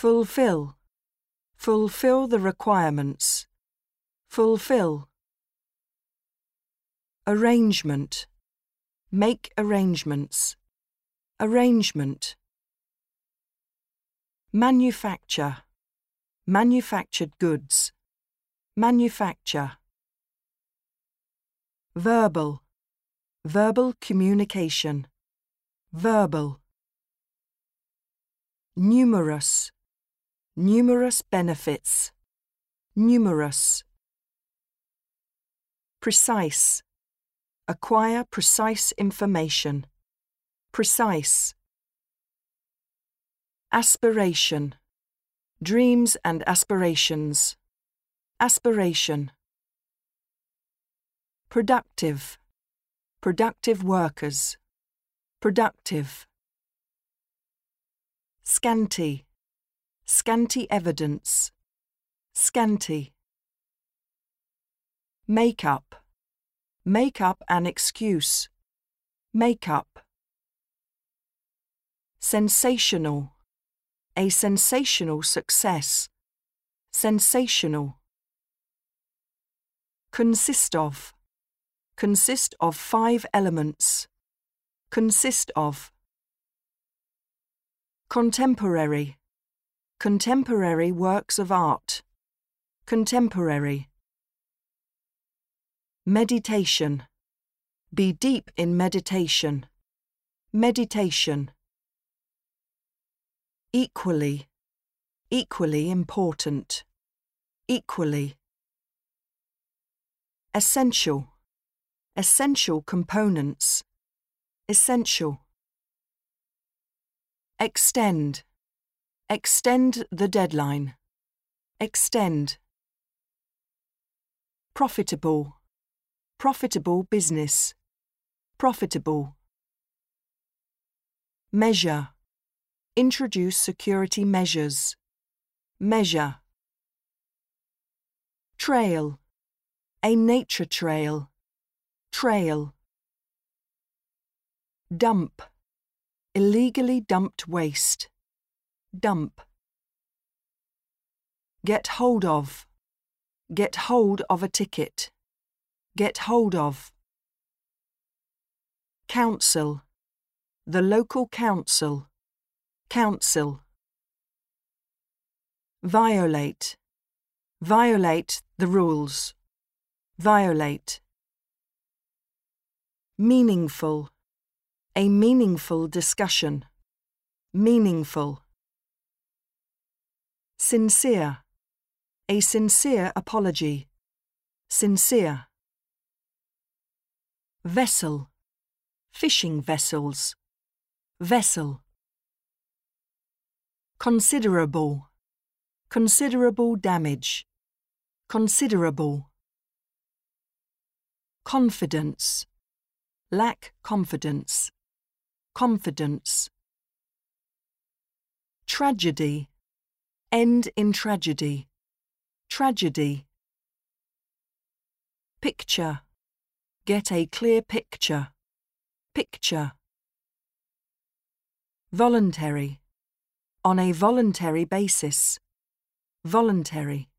Fulfill. Fulfill the requirements. Fulfill. Arrangement. Make arrangements. Arrangement. Manufacture. Manufactured goods. Manufacture. Verbal. Verbal communication. Verbal. Numerous. Numerous benefits. Numerous. Precise. Acquire precise information. Precise. Aspiration. Dreams and aspirations. Aspiration. Productive. Productive workers. Productive. Scanty. Scanty evidence. Scanty. Make up. Make up an excuse. Make up. Sensational. A sensational success. Sensational. Consist of. Consist of five elements. Consist of. Contemporary. Contemporary works of art. Contemporary. Meditation. Be deep in meditation. Meditation. Equally. Equally important. Equally. Essential. Essential components. Essential. Extend. Extend the deadline. Extend. Profitable. Profitable business. Profitable. Measure. Introduce security measures. Measure. Trail. A nature trail. Trail. Dump. Illegally dumped waste. Dump. Get hold of. Get hold of a ticket. Get hold of. Council. The local council. Council. Violate. Violate the rules. Violate. Meaningful. A meaningful discussion. Meaningful. Sincere. A sincere apology. Sincere. Vessel. Fishing vessels. Vessel. Considerable. Considerable damage. Considerable. Confidence. Lack confidence. Confidence. Tragedy. End in tragedy. Tragedy. Picture. Get a clear picture. Picture. Voluntary. On a voluntary basis. Voluntary.